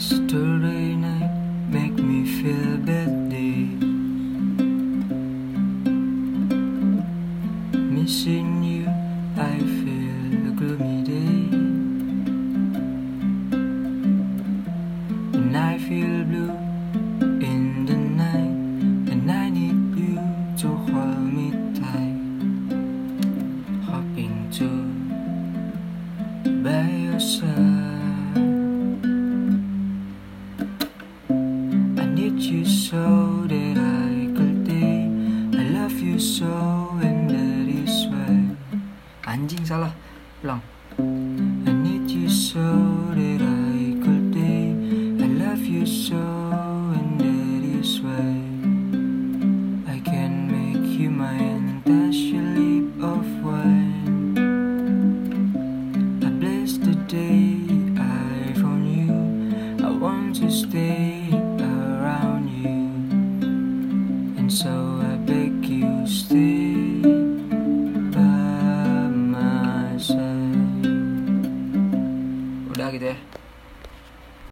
Saturday night make me feel badly. Missing you, I feel a gloomy day. And I feel blue in the night, and I need you to hold me tight. Hoping to by your side. You so that I could stay. I love you so, and that is why. Anjing salah, ulang. I need you so that I could stay. I love you so, and that is why. I can make you mine, touch your leap of wine. I bless the day I found you. I want to stay so I beg you stay by my side. Udah gitu ya.